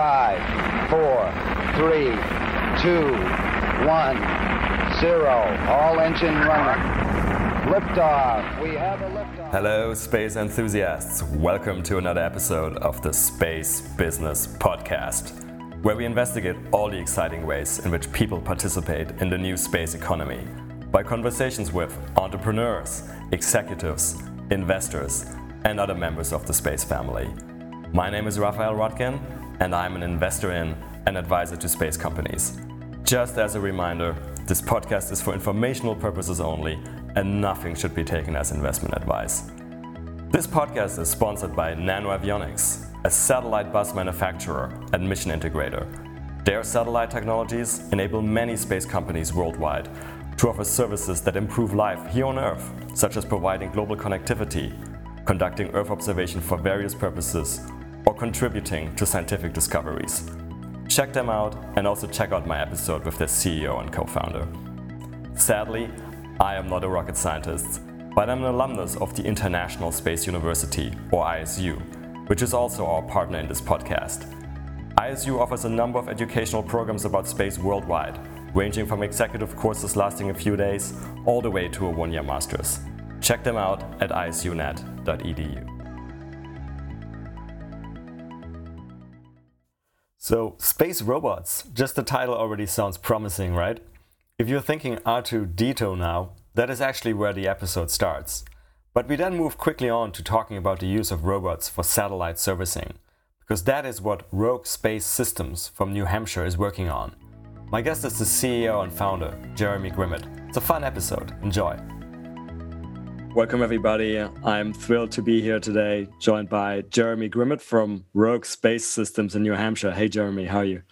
Five, four, three, two, one, zero. All engine running. Liftoff. We have a liftoff. Hello, space enthusiasts. Welcome to another episode of the Space Business Podcast, where we investigate all the exciting ways in which people participate in the new space economy by conversations with entrepreneurs, executives, investors, and other members of the space family. My name is Raphael Roettgen, and I'm an investor in and advisor to space companies. Just as a reminder, this podcast is for informational purposes only, and nothing should be taken as investment advice. This podcast is sponsored by NanoAvionics, a satellite bus manufacturer and mission integrator. Their satellite technologies enable many space companies worldwide to offer services that improve life here on Earth, such as providing global connectivity, conducting Earth observation for various purposes, or contributing to scientific discoveries. Check them out and also check out my episode with their CEO and co founder. Sadly, I am not a rocket scientist, but I'm an alumnus of the International Space University, or ISU, which is also our partner in this podcast. ISU offers a number of educational programs about space worldwide, ranging from executive courses lasting a few days all the way to a one year master's. Check them out at isunet.edu. So, space robots, just the title already sounds promising, right? If you're thinking R2D2 now, that is actually where the episode starts. But we then move quickly on to talking about the use of robots for satellite servicing, because that is what Rogue Space Systems from New Hampshire is working on. My guest is the CEO and founder, Jeremy Grimmett. It's a fun episode. Enjoy. Welcome, everybody. I'm thrilled to be here today, joined by Jeremy Grimmett from Rogue Space Systems in New Hampshire. Hey, Jeremy, how are you?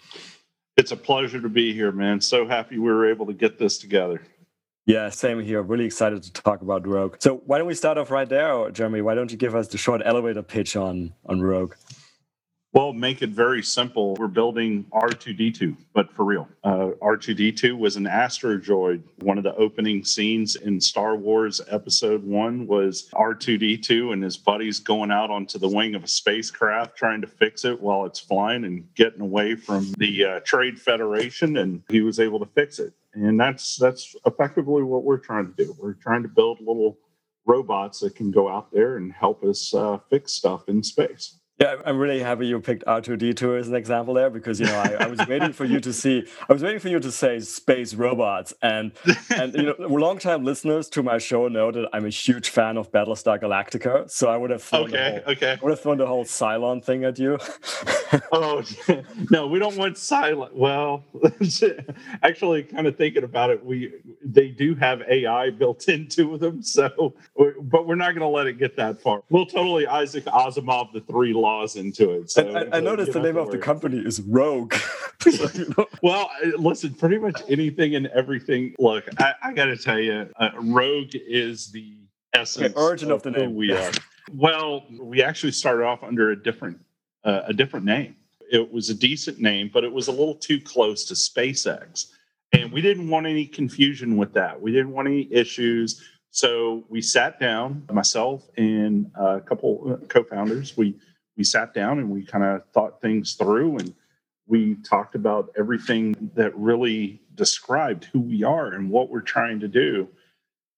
It's a pleasure to be here, man. So happy we were able to get this together. Yeah, same here. Really excited to talk about Rogue. So, why don't we start off right there, Jeremy? Why don't you give us the short elevator pitch on on Rogue? Well, make it very simple. We're building R2D2, but for real. Uh, R2D2 was an asteroid. One of the opening scenes in Star Wars Episode 1 was R2D2 and his buddies going out onto the wing of a spacecraft trying to fix it while it's flying and getting away from the uh, Trade Federation. And he was able to fix it. And that's that's effectively what we're trying to do. We're trying to build little robots that can go out there and help us uh, fix stuff in space. Yeah, I'm really happy you picked R2D2 as an example there because you know I, I, was waiting for you to see I was waiting for you to say space robots and and you know long-time listeners to my show know that I'm a huge fan of Battlestar Galactica, so I would have thrown okay, whole, okay. I would have thrown the whole Cylon thing at you. oh no, we don't want Cylon. Well, actually, kind of thinking about it, we they do have AI built into them, so but we're not going to let it get that far. We'll totally Isaac Asimov the three laws into it. So I, I noticed the name of the company is Rogue. well, listen, pretty much anything and everything. Look, I, I got to tell you, uh, Rogue is the essence, the origin of, of the name. we are. Well, we actually started off under a different uh, a different name. It was a decent name, but it was a little too close to SpaceX. And we didn't want any confusion with that. We didn't want any issues. So we sat down, myself and a couple co-founders. We we sat down and we kind of thought things through, and we talked about everything that really described who we are and what we're trying to do.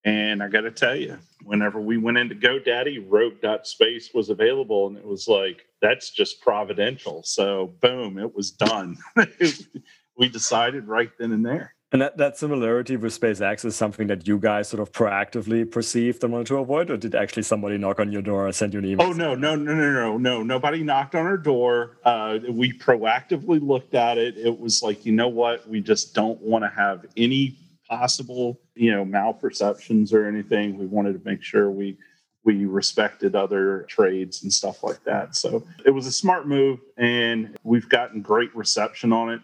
And I got to tell you, whenever we went into GoDaddy, Rogue.space was available, and it was like that's just providential. So boom, it was done. we decided right then and there. And that, that similarity with SpaceX is something that you guys sort of proactively perceived and wanted to avoid, or did actually somebody knock on your door or send you an email? Oh no, no, no, no, no, no! Nobody knocked on our door. Uh, we proactively looked at it. It was like, you know what? We just don't want to have any possible, you know, malperceptions or anything. We wanted to make sure we we respected other trades and stuff like that. So it was a smart move, and we've gotten great reception on it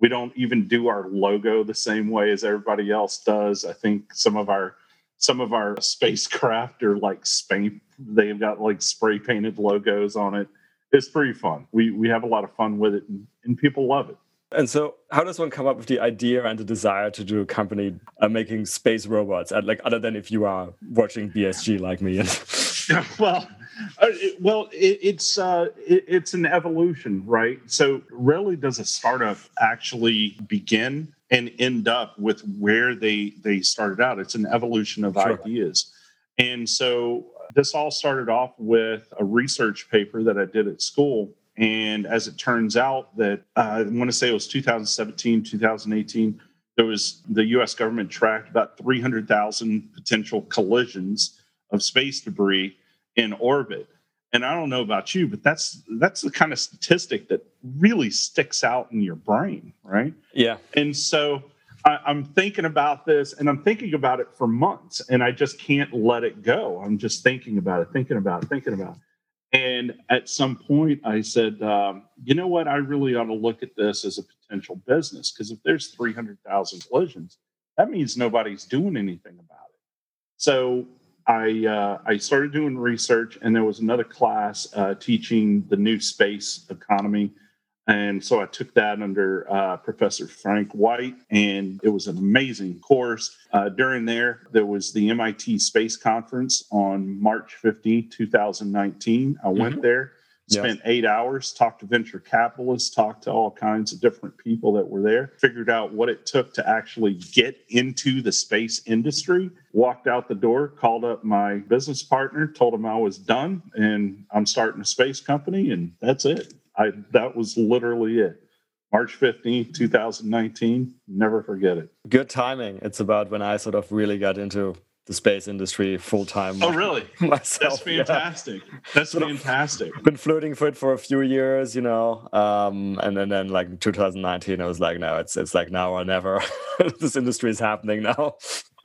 we don't even do our logo the same way as everybody else does. I think some of our some of our spacecraft are like spray they've got like spray painted logos on it. It's pretty fun. We we have a lot of fun with it and, and people love it. And so, how does one come up with the idea and the desire to do a company uh, making space robots? And like, other than if you are watching BSG like me. well, Uh, it, well, it, it's uh, it, it's an evolution, right? So, rarely does a startup actually begin and end up with where they they started out. It's an evolution of sure. ideas, and so this all started off with a research paper that I did at school. And as it turns out, that uh, I want to say it was 2017, 2018 there was the US government tracked about 300,000 potential collisions of space debris in orbit. And I don't know about you, but that's that's the kind of statistic that really sticks out in your brain, right? Yeah. And so I, I'm thinking about this and I'm thinking about it for months and I just can't let it go. I'm just thinking about it, thinking about it, thinking about it. And at some point, I said, um, you know what? I really ought to look at this as a potential business because if there's 300,000 collisions, that means nobody's doing anything about it. So I uh, I started doing research, and there was another class uh, teaching the new space economy and so I took that under uh, Professor Frank White, and it was an amazing course. Uh, during there, there was the MIT Space Conference on March 15, 2019. I went mm-hmm. there, spent eight hours, talked to venture capitalists, talked to all kinds of different people that were there, figured out what it took to actually get into the space industry, walked out the door, called up my business partner, told him I was done, and I'm starting a space company, and that's it. I that was literally it. March 15th, 2019. Never forget it. Good timing. It's about when I sort of really got into the space industry full time. Oh, really? Myself. That's fantastic. Yeah. That's fantastic. Been flirting for it for a few years, you know, um, and then then like 2019, I was like, no, it's it's like now or never. this industry is happening now.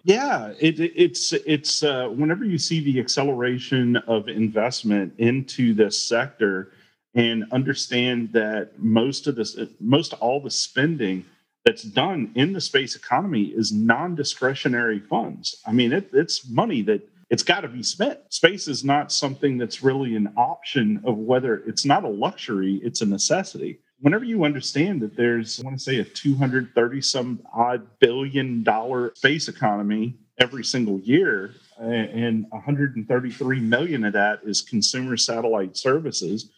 Yeah, it, it's it's uh, whenever you see the acceleration of investment into this sector and understand that most of this, most all the spending that's done in the space economy is non-discretionary funds. I mean, it, it's money that it's got to be spent. Space is not something that's really an option of whether it's not a luxury; it's a necessity. Whenever you understand that there's, I want to say, a 230 some odd billion dollar space economy every single year, and 133 million of that is consumer satellite services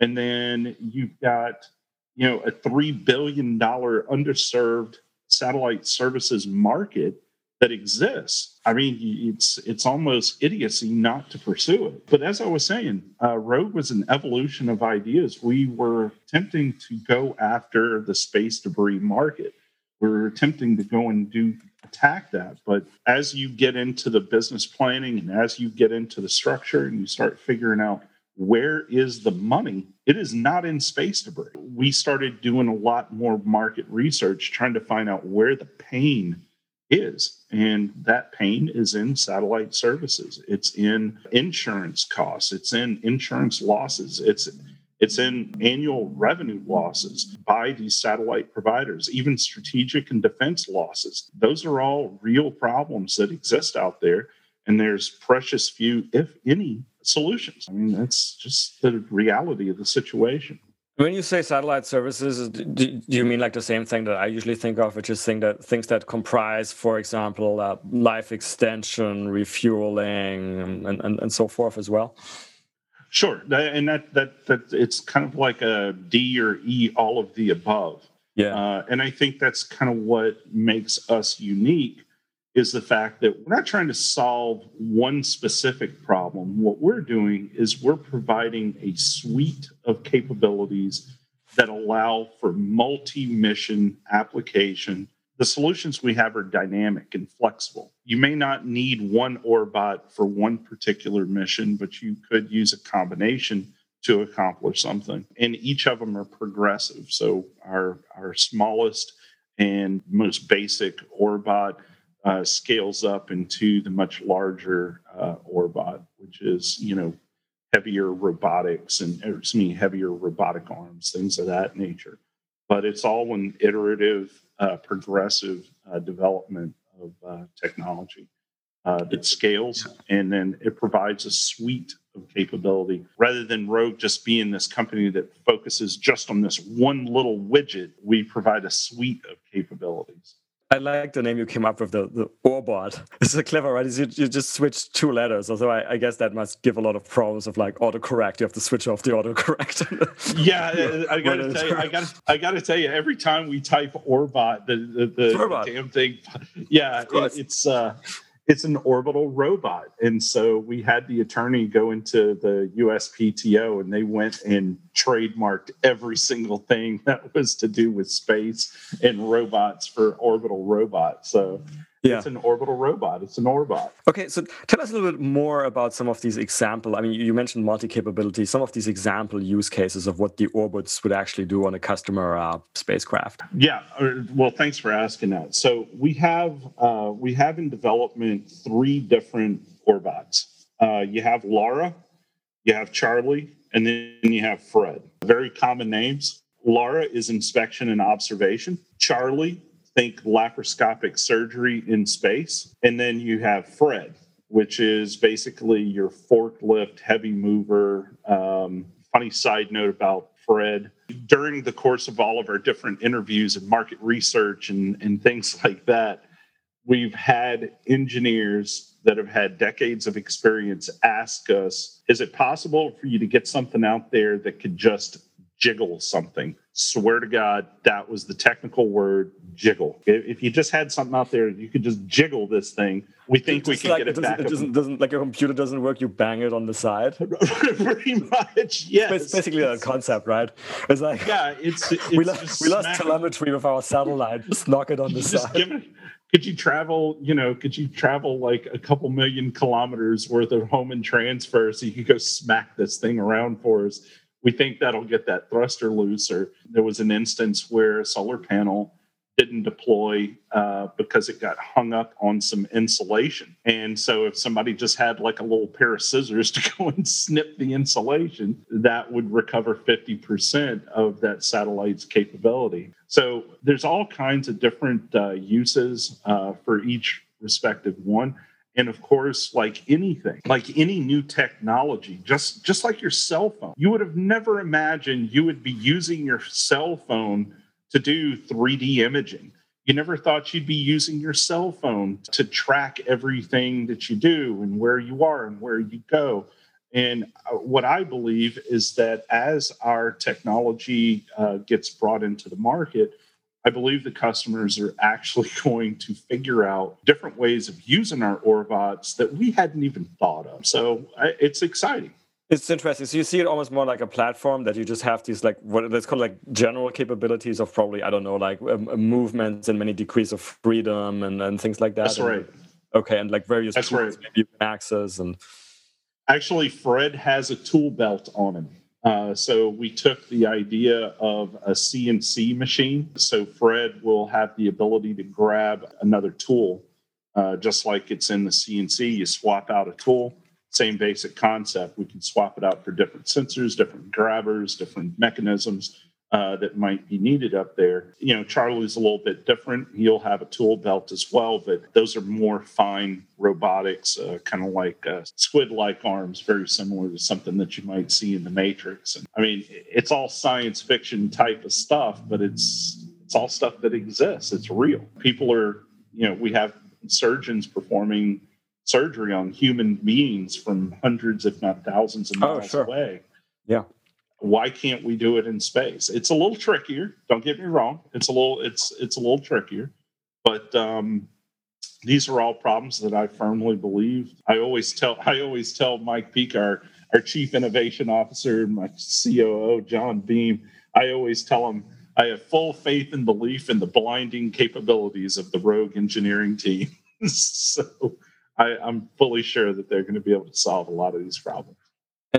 and then you've got you know a three billion dollar underserved satellite services market that exists. I mean, it's it's almost idiocy not to pursue it. But as I was saying, uh, Rogue was an evolution of ideas. We were attempting to go after the space debris market. We were attempting to go and do attack that. But as you get into the business planning and as you get into the structure and you start figuring out where is the money? It is not in space debris. We started doing a lot more market research trying to find out where the pain is. And that pain is in satellite services. It's in insurance costs. It's in insurance losses. It's it's in annual revenue losses by these satellite providers, even strategic and defense losses. Those are all real problems that exist out there. And there's precious few, if any, solutions. I mean, that's just the reality of the situation. When you say satellite services, do you mean like the same thing that I usually think of, which is thing that things that comprise, for example, uh, life extension, refueling, and, and, and so forth as well? Sure, and that that that it's kind of like a D or E, all of the above. Yeah, uh, and I think that's kind of what makes us unique is the fact that we're not trying to solve one specific problem. What we're doing is we're providing a suite of capabilities that allow for multi mission application. The solutions we have are dynamic and flexible. You may not need one Orbot for one particular mission, but you could use a combination to accomplish something. And each of them are progressive. So, our, our smallest and most basic Orbot uh, scales up into the much larger uh, Orbot, which is you know heavier robotics and excuse me heavier robotic arms, things of that nature. But it's all an iterative, uh, progressive uh, development of uh, technology uh, that scales, and then it provides a suite of capability rather than Rogue just being this company that focuses just on this one little widget. We provide a suite of capabilities. I like the name you came up with, the, the Orbot. It's a clever, right? You, you just switch two letters. So I, I, guess that must give a lot of problems of like autocorrect. You have to switch off the autocorrect. yeah, I gotta tell you, I gotta, I gotta tell you, every time we type Orbot, the the, the, the damn thing, yeah, it, it's uh, it's an orbital robot. And so we had the attorney go into the USPTO and they went and trademarked every single thing that was to do with space and robots for orbital robots. So yeah. it's an orbital robot. It's an Orbot. Okay, so tell us a little bit more about some of these example. I mean, you mentioned multi-capability. Some of these example use cases of what the Orbots would actually do on a customer uh, spacecraft. Yeah, uh, well, thanks for asking that. So we have uh, we have in development three different Orbots. Uh, you have Laura, you have Charlie, and then you have Fred. Very common names. Laura is inspection and observation. Charlie think laparoscopic surgery in space. And then you have Fred, which is basically your forklift heavy mover. Um, funny side note about Fred. During the course of all of our different interviews and market research and, and things like that, we've had engineers that have had decades of experience ask us is it possible for you to get something out there that could just jiggle something. Swear to God, that was the technical word jiggle. If you just had something out there, you could just jiggle this thing. We think we can like, get it, it back. It doesn't, doesn't, like a computer doesn't work. You bang it on the side. Pretty much, yes. It's basically that concept, right? It's like yeah, it's, it's we, lost, we lost telemetry with our satellite. Just knock it on the side. It, could you travel? You know, could you travel like a couple million kilometers worth of Hohmann transfer so you could go smack this thing around for us? We think that'll get that thruster loose. Or there was an instance where a solar panel didn't deploy uh, because it got hung up on some insulation. And so, if somebody just had like a little pair of scissors to go and snip the insulation, that would recover 50% of that satellite's capability. So, there's all kinds of different uh, uses uh, for each respective one and of course like anything like any new technology just just like your cell phone you would have never imagined you would be using your cell phone to do 3d imaging. You never thought you'd be using your cell phone to track everything that you do and where you are and where you go. And uh, what i believe is that as our technology uh, gets brought into the market I believe the customers are actually going to figure out different ways of using our Orbots that we hadn't even thought of. So it's exciting. It's interesting. So you see it almost more like a platform that you just have these like what let's call like general capabilities of probably I don't know like um, movements and many degrees of freedom and, and things like that. That's and, right. Okay, and like various That's tools right. maybe you can access and. Actually, Fred has a tool belt on him. Uh, so we took the idea of a CNC machine. So Fred will have the ability to grab another tool, uh, just like it's in the CNC. You swap out a tool, same basic concept. We can swap it out for different sensors, different grabbers, different mechanisms uh, that might be needed up there. You know, Charlie's a little bit different. He'll have a tool belt as well, but those are more fine robotics, uh, kind of like uh, squid like arms, very similar to something that you might see in the Matrix. And I mean, it's all science fiction type of stuff, but it's it's all stuff that exists. It's real. People are, you know, we have surgeons performing surgery on human beings from hundreds, if not thousands of oh, miles oh, sure. away. Yeah why can't we do it in space? It's a little trickier don't get me wrong. It's a little it's it's a little trickier but um, these are all problems that i firmly believe. I always tell i always tell mike peak our our chief innovation officer my coo john beam i always tell him i have full faith and belief in the blinding capabilities of the rogue engineering team. So I, i'm fully sure that they're going to be able to solve a lot of these problems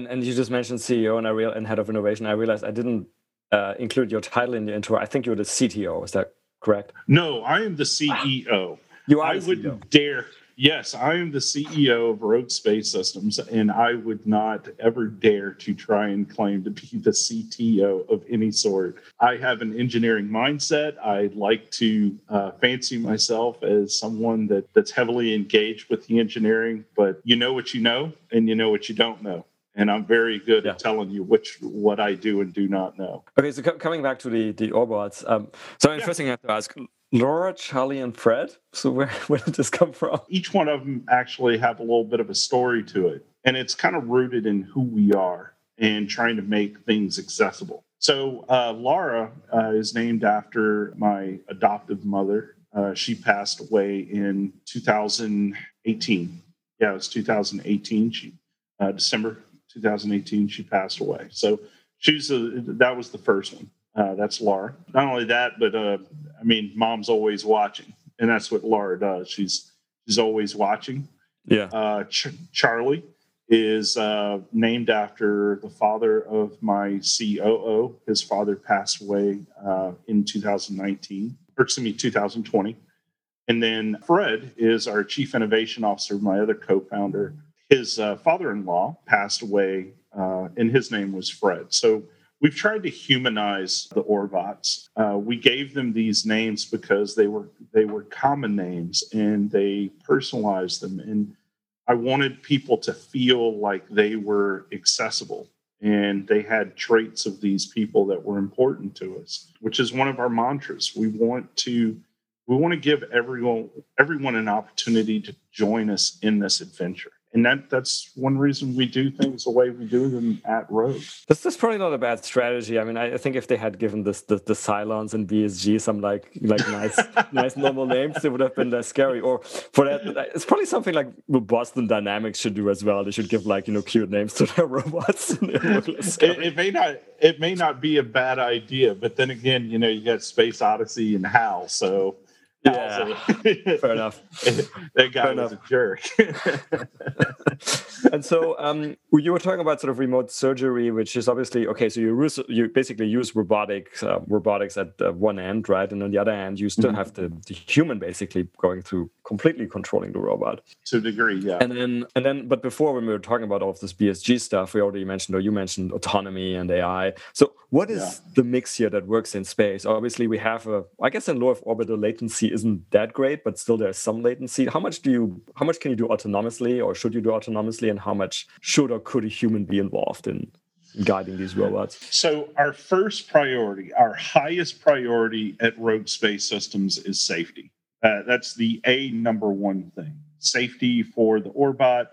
and and you just mentioned CEO and I real and head of innovation. I realized I didn't uh, include your title in the intro. I think you're the CTO. Is that correct? No, I am the CEO. You are. I wouldn't dare. Yes, I am the CEO of Rogue Space Systems, and I would not ever dare to try and claim to be the CTO of any sort. I have an engineering mindset. I like to uh, fancy myself as someone that, that's heavily engaged with the engineering, but you know what you know, and you know what you don't know and I'm very good yeah. at telling you which what I do and do not know. Okay, so coming back to the the Orbots, um, so yeah. thing I have to ask, Laura, Charlie, and Fred. So where, where did this come from? Each one of them actually have a little bit of a story to it. And it's kind of rooted in who we are and trying to make things accessible. So uh, Laura uh, is named after my adoptive mother. Uh, she passed away in 2018. Yeah, it was 2018. She uh, December 2018. She passed away. So she's a, that was the first one. Uh, that's Laura. Not only that, but uh, I mean, mom's always watching, and that's what Laura does. She's she's always watching. Yeah. Ch- Charlie is uh, named after the father of my COO. His father passed away uh, in 2019, or excuse me, 2020. And then Fred is our chief innovation officer, my other co founder. His uh, father in law passed away, uh, and his name was Fred. So we've tried to humanize the Orbots. Uh, we gave them these names because they were they were common names and they personalized them and I wanted people to feel like they were accessible and they had traits of these people that were important to us, which is one of our mantras. We want to we want to give everyone everyone an opportunity to join us in this adventure and that that's one reason we do things the way we do them at Rogue. That's, that's probably not a bad strategy. I mean, I, I think if they had given this the, the Cylons and BSG some like like nice nice normal names, it would have been less scary. Or for that, it's probably something like Boston Dynamics should do as well. They should give like you know cute names to their robots. it, it may not it may not be a bad idea, but then again, you know, you got Space Odyssey and HAL, so yeah, fair enough. that guy fair was enough. a jerk. and so um, you were talking about sort of remote surgery, which is obviously okay. So you use you basically use robotics uh, robotics at uh, one end, right, and on the other end you still mm-hmm. have the, the human basically going through completely controlling the robot to a degree, yeah. And then and then, but before when we were talking about all of this BSG stuff, we already mentioned or you mentioned autonomy and AI. So what is yeah. the mix here that works in space? Obviously, we have a I guess in low Earth orbit the latency isn't that great, but still there's some latency. How much do you how much can you do autonomously or should you do autonomously and how much should or could a human be involved in guiding these robots? So our first priority, our highest priority at Rogue Space Systems is safety. Uh, that's the A number one thing. Safety for the Orbot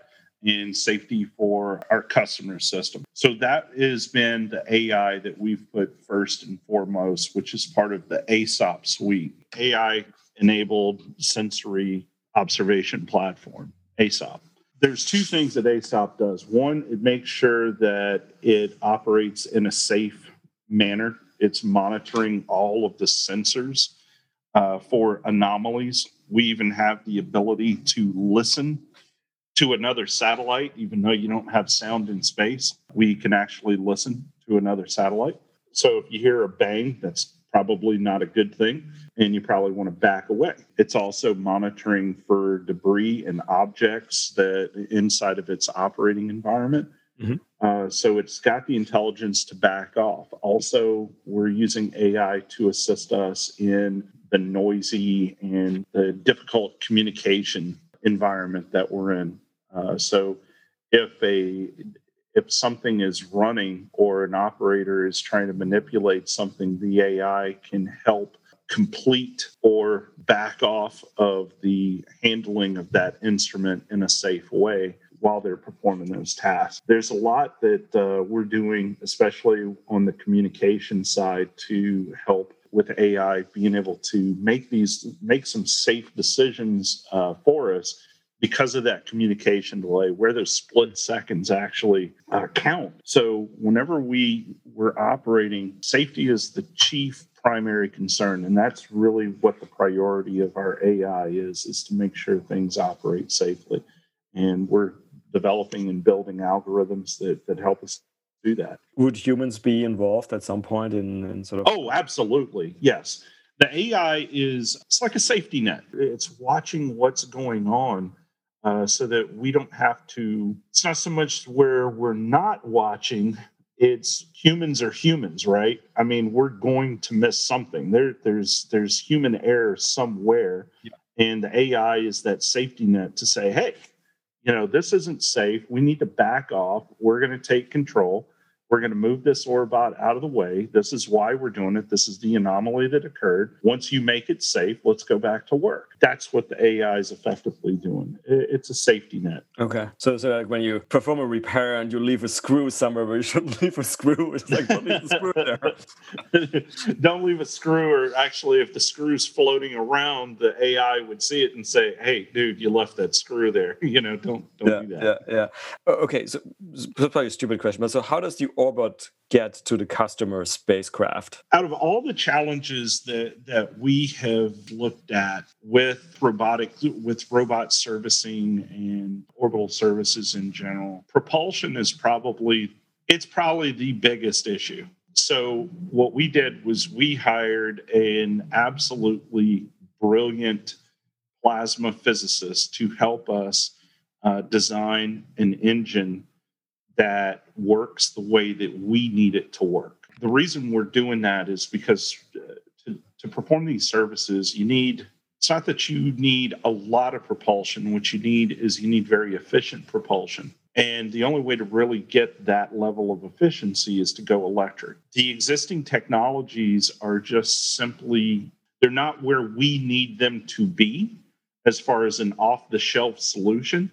and safety for our customer system. So that has been the AI that we've put first and foremost, which is part of the ASOP suite. AI enabled sensory observation platform, ASOP. There's two things that ASOP does. One, it makes sure that it operates in a safe manner. It's monitoring all of the sensors uh, for anomalies. We even have the ability to listen to another satellite, even though you don't have sound in space. We can actually listen to another satellite. So if you hear a bang, that's probably not a good thing, and you probably want to back away. It's also monitoring for debris and objects that inside of its operating environment. Mm-hmm. Uh, so it's got the intelligence to back off. Also, we're using AI to assist us in the noisy and the difficult communication environment that we're in. Uh, so if a if something is running or an operator is trying to manipulate something, the AI can help complete or back off of the handling of that instrument in a safe way while they're performing those tasks. There's a lot that uh, we're doing, especially on the communication side, to help with AI being able to make these make some safe decisions uh, for us because of that communication delay where those split seconds actually uh, count. So whenever we were operating safety is the chief primary concern and that's really what the priority of our ai is is to make sure things operate safely. And we're developing and building algorithms that, that help us do that. Would humans be involved at some point in, in sort of oh absolutely yes. The ai is it's like a safety net. It's watching what's going on uh, so that we don't have to. It's not so much where we're not watching. It's humans are humans, right? I mean, we're going to miss something. There, there's there's human error somewhere, yeah. and the AI is that safety net to say, hey, you know, this isn't safe. We need to back off. We're going to take control. We're going to move this Orbot out of the way. This is why we're doing it. This is the anomaly that occurred. Once you make it safe, let's go back to work. That's what the AI is effectively doing. It's a safety net. Okay. So, so like when you perform a repair and you leave a screw somewhere where you shouldn't leave a screw, it's like don't leave a screw there. don't leave a screw, or actually, if the screw's floating around, the AI would see it and say, "Hey, dude, you left that screw there. You know, don't don't yeah, do that." Yeah, yeah. Okay, so that's probably a stupid question, but so how does the Orbot get to the customer spacecraft? Out of all the challenges that that we have looked at with robotic with robot servicing and orbital services in general, propulsion is probably it's probably the biggest issue. So what we did was we hired an absolutely brilliant plasma physicist to help us uh, design an engine that works the way that we need it to work. The reason we're doing that is because uh, to, to perform these services, you need it's not that you need a lot of propulsion. What you need is you need very efficient propulsion. And the only way to really get that level of efficiency is to go electric. The existing technologies are just simply, they're not where we need them to be as far as an off the shelf solution.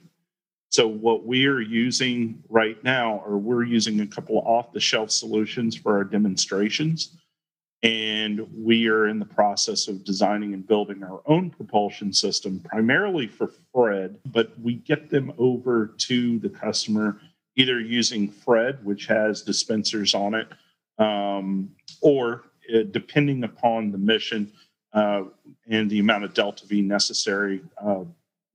So what we're using right now, or we're using a couple of off-the-shelf solutions for our demonstrations, and we are in the process of designing and building our own propulsion system, primarily for Fred. But we get them over to the customer either using Fred, which has dispensers on it, um, or uh, depending upon the mission uh, and the amount of delta V necessary. Uh,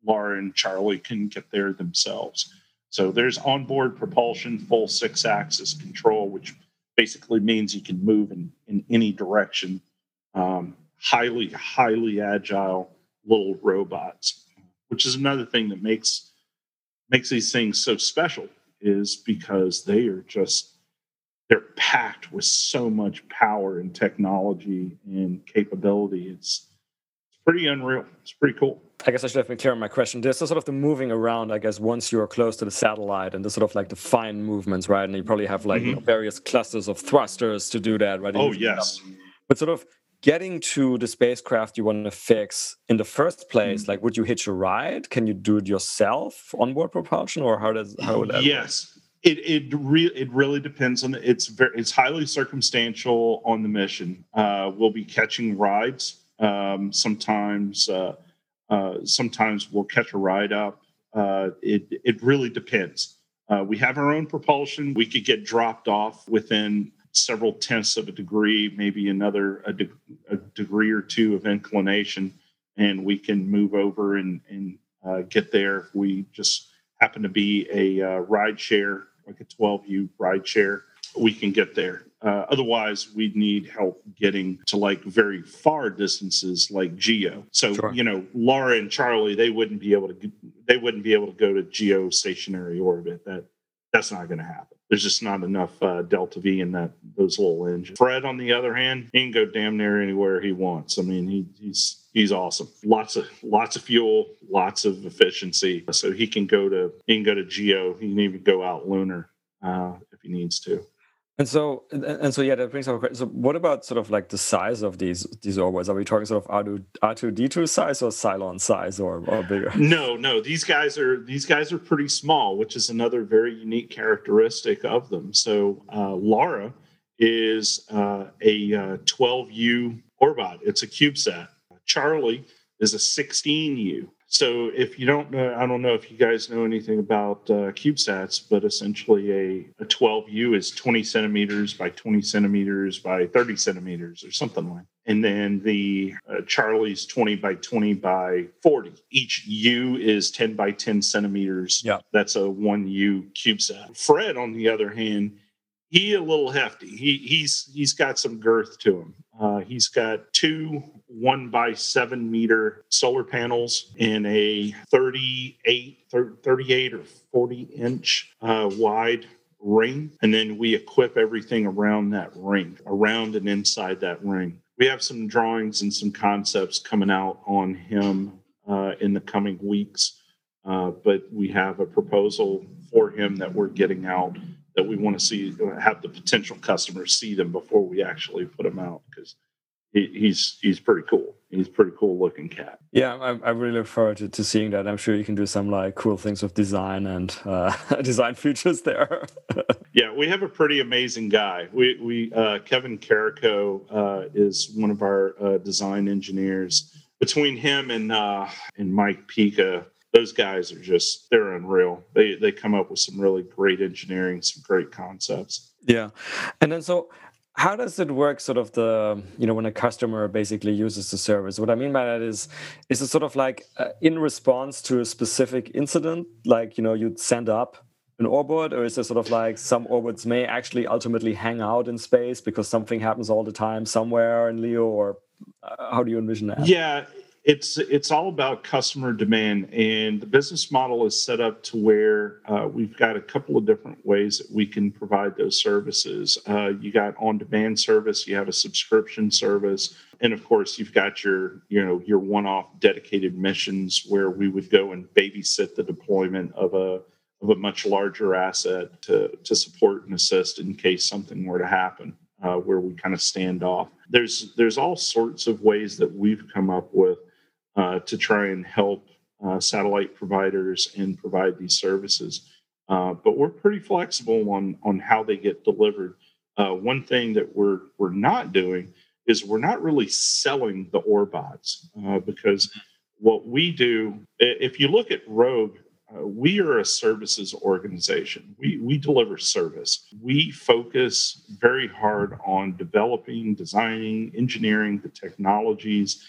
Laura and Charlie can get there themselves. So there's onboard propulsion, full six axis control, which basically means you can move in, in any direction. Um, highly, highly agile little robots, which is another thing that makes makes these things so special is because they are just they're packed with so much power and technology and capability. It's pretty unreal. It's pretty cool. I guess I should have been clear on my question. There's sort of the moving around, I guess, once you're close to the satellite and the sort of like the fine movements, right? And you probably have like mm-hmm. you know, various clusters of thrusters to do that, right? Oh, yes. But sort of getting to the spacecraft you want to fix in the first place, mm-hmm. like would you hitch a ride? Can you do it yourself onboard propulsion or how does how would that Yes. Work? It it re- it really depends on the, it's very it's highly circumstantial on the mission. Uh, we'll be catching rides um, sometimes uh, uh, sometimes we'll catch a ride up. Uh, it it really depends. Uh, we have our own propulsion. We could get dropped off within several tenths of a degree, maybe another a, de- a degree or two of inclination, and we can move over and and uh, get there. We just happen to be a ride share, like a 12U ride share, we can get there. Uh, otherwise, we'd need help getting to like very far distances, like geo. So sure. you know, Laura and Charlie, they wouldn't be able to they wouldn't be able to go to geostationary orbit. That that's not going to happen. There's just not enough uh, delta V in that those little engines. Fred, on the other hand, he can go damn near anywhere he wants. I mean, he, he's he's awesome. Lots of lots of fuel, lots of efficiency. So he can go to he can go to geo. He can even go out lunar uh, if he needs to. And so, and so, yeah, that brings up a question. So, what about sort of like the size of these these Orbots? Are we talking sort of R two D two size or Cylon size or, or bigger? No, no. These guys are these guys are pretty small, which is another very unique characteristic of them. So, uh, Laura is uh, a uh, 12U Orbot. It's a CubeSat. Charlie is a 16U. So if you don't know, I don't know if you guys know anything about uh, CubeSats, but essentially a, a 12U is 20 centimeters by 20 centimeters by 30 centimeters or something like. And then the uh, Charlie's 20 by 20 by 40. Each U is 10 by 10 centimeters. Yeah, that's a one U CubeSat. Fred, on the other hand, he a little hefty. He he's he's got some girth to him. Uh, he's got two one by seven meter solar panels in a 38, 38 or 40 inch uh, wide ring. And then we equip everything around that ring, around and inside that ring. We have some drawings and some concepts coming out on him uh, in the coming weeks. Uh, but we have a proposal for him that we're getting out that we want to see have the potential customers see them before we actually put them out because he, he's he's pretty cool. He's pretty cool looking cat. Yeah, I, I really look forward to, to, seeing that. I'm sure you can do some like cool things with design and uh, design features there. yeah, we have a pretty amazing guy. We we uh, Kevin Carrico uh, is one of our uh, design engineers. Between him and uh, and Mike Pika, those guys are just they're unreal. They they come up with some really great engineering, some great concepts. Yeah, and then so how does it work sort of the you know when a customer basically uses the service what i mean by that is is it sort of like uh, in response to a specific incident like you know you'd send up an Orbot or is it sort of like some Orbots may actually ultimately hang out in space because something happens all the time somewhere in leo or uh, how do you envision that yeah it's it's all about customer demand and the business model is set up to where uh, we've got a couple of different ways that we can provide those services. Uh, you got on demand service you have a subscription service and of course you've got your you know your one-off dedicated missions where we would go and babysit the deployment of a of a much larger asset to to support and assist in case something were to happen uh, where we kind of stand off. There's there's all sorts of ways that we've come up with uh, to try and help uh, satellite providers and provide these services. Uh, but we're pretty flexible on on how they get delivered. Uh, one thing that we're we're not doing is we're not really selling the Orbots uh, because what we do, if you look at Rogue, we are a services organization. We, we deliver service. We focus very hard on developing, designing, engineering the technologies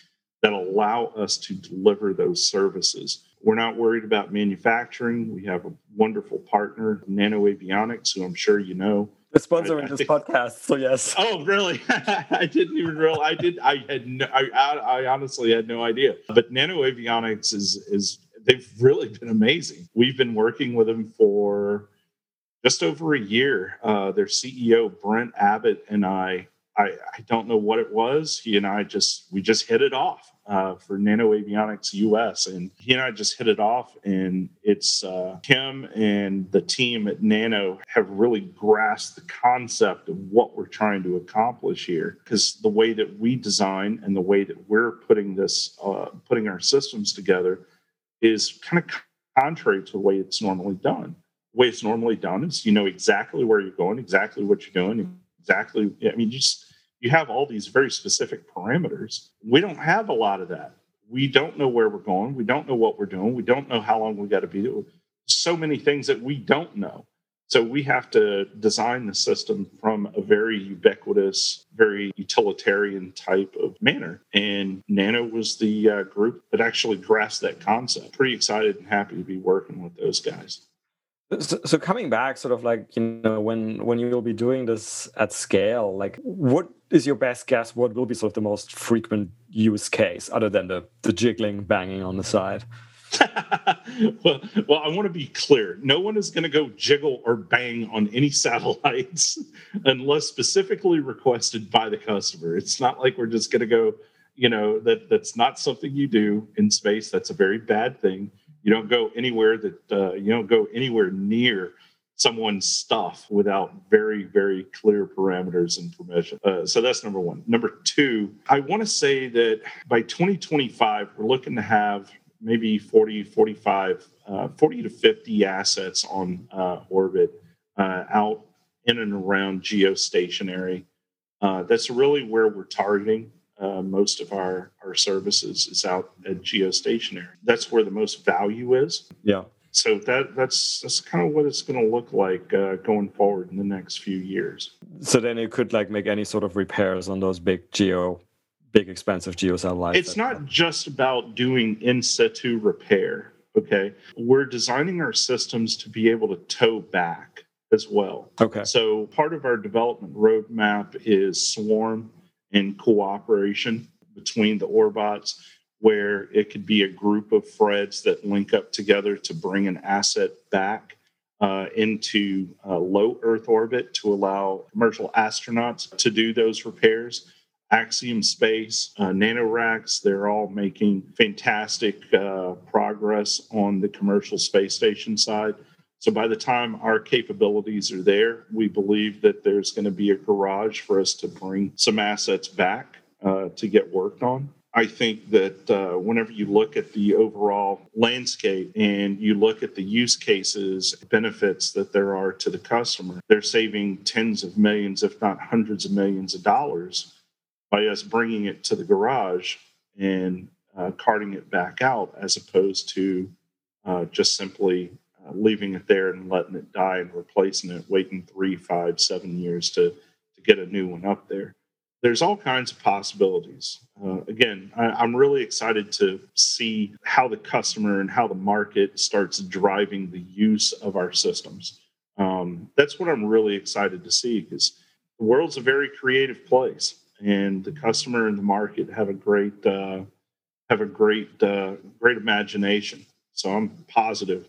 that allow us to deliver those services. We're not worried about manufacturing. We have a wonderful partner, Nano Avionics, who I'm sure you know. The sponsor of this think, podcast, so yes. Oh, really? I didn't even realize. I did. I had. No, I, I honestly had no idea. But Nano Avionics is is they've really been amazing. We've been working with them for just over a year. Uh, their CEO Brent Abbott and I. I, I don't know what it was. He and I just we just hit it off uh, for Nano Avionics US, and he and I just hit it off. And it's uh, him and the team at Nano have really grasped the concept of what we're trying to accomplish here. Because the way that we design and the way that we're putting this, uh, putting our systems together, is kind of contrary to the way it's normally done. The way it's normally done is you know exactly where you're going, exactly what you're doing, exactly. I mean, just you have all these very specific parameters. We don't have a lot of that. We don't know where we're going. We don't know what we're doing. We don't know how long we got to be. So many things that we don't know. So we have to design the system from a very ubiquitous, very utilitarian type of manner. And Nano was the uh, group that actually grasped that concept. Pretty excited and happy to be working with those guys. So, so, coming back, sort of like you know, when when you will be doing this at scale, like what is your best guess? What will be sort of the most frequent use case, other than the the jiggling, banging on the side? well, well, I want to be clear. No one is going to go jiggle or bang on any satellites unless specifically requested by the customer. It's not like we're just going to go. You know that that's not something you do in space. That's a very bad thing you don't go anywhere that uh, you don't go anywhere near someone's stuff without very very clear parameters and permission. Uh, so that's number one. Number two i want to say that by 2025 we're looking to have maybe 40 45 uh, 40 to 50 assets on uh, orbit uh, out in and around geostationary. Uh, that's really where we're targeting uh, most of our our services is out at geostationary. That's where the most value is. Yeah. So that that's that's kind of what it's going to look like uh, going forward in the next few years. So then you could like make any sort of repairs on those big geo, big expensive geo satellites. It's not just about doing in situ repair. Okay, we're designing our systems to be able to tow back as well. Okay. So part of our development roadmap is swarm and cooperation between the Orbots, where it could be a group of Freds that link up together to bring an asset back uh, into uh, low Earth orbit to allow commercial astronauts to do those repairs. Axiom Space, uh, NanoRacks, they're all making fantastic uh, progress on the commercial space station side. So by the time our capabilities are there, we believe that there's going to be a garage for us to bring some assets back uh, to get worked on. I think that uh, whenever you look at the overall landscape and you look at the use cases, benefits that there are to the customer, they're saving tens of millions, if not hundreds of millions of dollars by us bringing it to the garage and uh, carting it back out as opposed to uh, just simply leaving it there and letting it die and replacing it, waiting three, five, seven years to, to get a new one up there there's all kinds of possibilities. Uh, again, I, am really excited to see how the customer and how the market starts driving the use of our systems. Um, that's what I'm really excited to see because the world's a very creative place, and the customer and the market have a great uh, have a great uh, great imagination. So I'm positive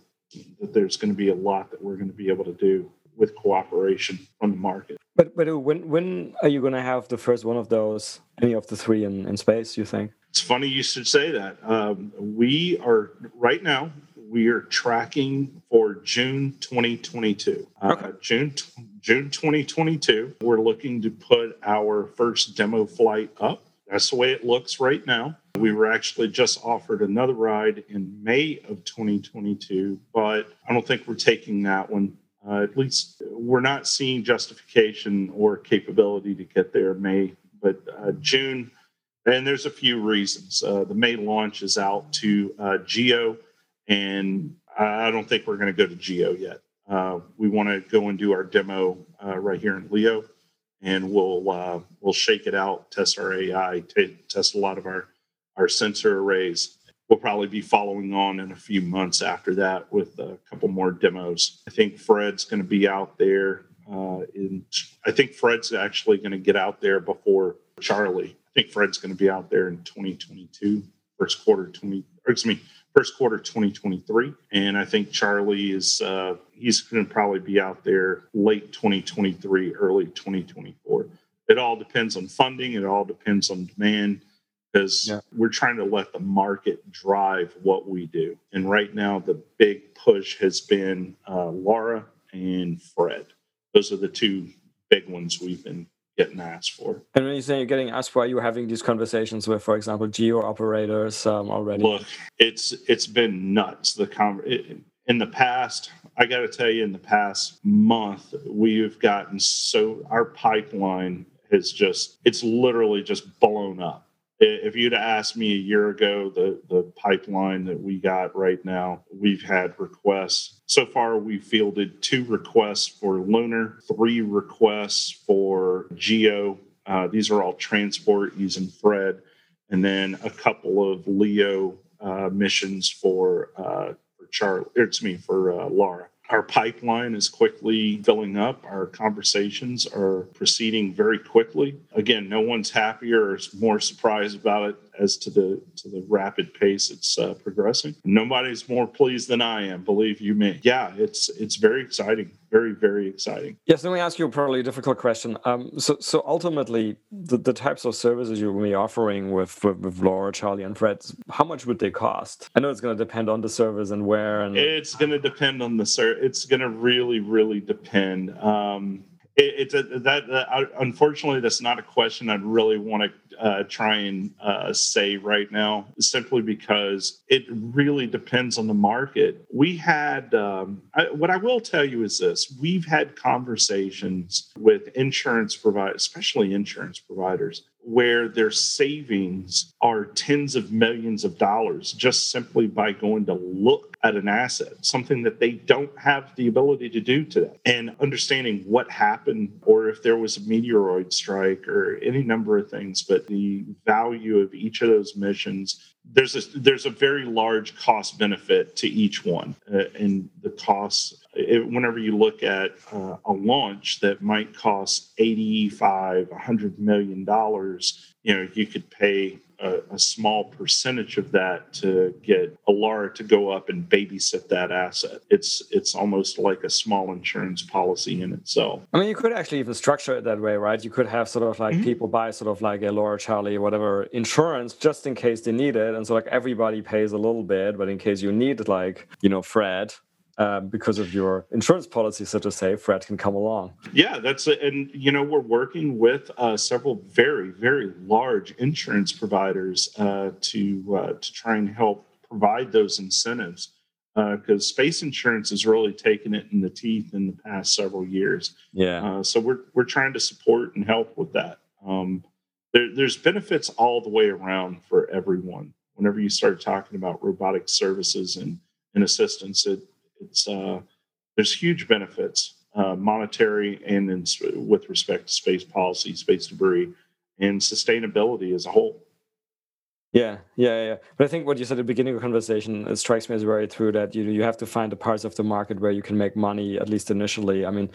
that there's going to be a lot that we're going to be able to do with cooperation from the market. But but when when are you going to have the first one of those? Any of the three in, in space? You think? It's funny you should say that. Um, we are right now. We are tracking for June 2022. Uh, okay. Uh, June June 2022. We're looking to put our first demo flight up. That's the way it looks right now. We were actually just offered another ride in May of 2022, but I don't think we're taking that one uh, at least we're not seeing justification or capability to get there May, but uh, June. And there's a few reasons. Uh, the May launch is out to uh, Geo, and I don't think we're going to go to Geo yet. Uh, we want to go and do our demo uh, right here in Leo, and we'll we'll shake it out, test our AI, t- test a lot of our our sensor arrays, we'll probably be following on in a few months after that with a couple more demos. I think Fred's going to be out there. Uh, in, I think Fred's actually going to get out there before Charlie. I think Fred's going to be out there in 2022, first quarter 20, excuse me, first quarter 2023. And I think Charlie is uh, he's going to probably be out there late 2023, early 2024. It all depends on funding. It all depends on demand because yeah. we're trying to let the market drive what we do. And right now, the big push has been uh, LARA and Fred. Those are the two big ones we've been getting asked for. And when you say you're getting asked for, are you having these conversations with, for example, geo operators um, already? Look, it's it's been nuts. The con- it, in the past, I got to tell you, in the past month, we've gotten so our pipeline has just it's literally just blown up if you'd asked me a year ago, the, the pipeline that we got right now, we've had requests. So far, we fielded two requests for lunar, three requests for geo. Uh, these are all transport using Fred, and then a couple of Leo uh, missions for uh, for Charlie. It's me for uh, LARA. Our pipeline is quickly filling up. Our conversations are proceeding very quickly. Again, no one's happier or more surprised about it as to the to the rapid pace it's uh, progressing. Nobody's more pleased than I am, believe you me. Yeah, it's it's very exciting, very very exciting. Yes, let me ask you a probably difficult question. Um, so so ultimately, the, the types of services you're going to be offering with, with with LARA, Charlie, and Fred, how much would they cost? I know it's going to depend on the service and where, and it's going to depend on the service. It's going to really really depend. Um, it's a, that, that unfortunately that's not a question I'd really want to uh, try and uh, say right now, simply because it really depends on the market. We had, um, I, what I will tell you is this we've had conversations with insurance providers, especially insurance providers, where their savings are tens of millions of dollars just simply by going to look at an asset, something that they don't have the ability to do today. And understanding what happened, or if there was a meteoroid strike, or any number of things. But the value of each of those missions there's a there's a very large cost benefit to each one. Uh, and the costs it, whenever you look at uh, a launch that might cost 85 100 million dollars you know you could pay a, a, small percentage of that to get a LARA to go up and babysit that asset. It's it's almost like a small insurance policy in itself. I mean, you could actually even structure it that way, right? You could have sort of like mm-hmm. people buy sort of like a LARA, Charlie, whatever insurance just in case they need it, and so like everybody pays a little bit, but in case you need like you know Fred, uh, because of your insurance policy, so to say, Fred can come along. Yeah, that's it. And, you know, we're working with uh, several very, very large insurance providers uh, to, uh, to try and help provide those incentives because uh, space insurance has really taken it in the teeth in the past several years. Yeah. Uh, so we're, we're trying to support and help with that. Um, there, there's benefits all the way around for everyone. Whenever you start talking about robotic services and, and assistance, it, it's uh, there's huge benefits, uh, monetary and in, with respect to space policy, space debris, and sustainability as a whole. Yeah, yeah, yeah. But I think what you said at the beginning of the conversation it strikes me as very true that you you have to find the parts of the market where you can make money at least initially. I mean,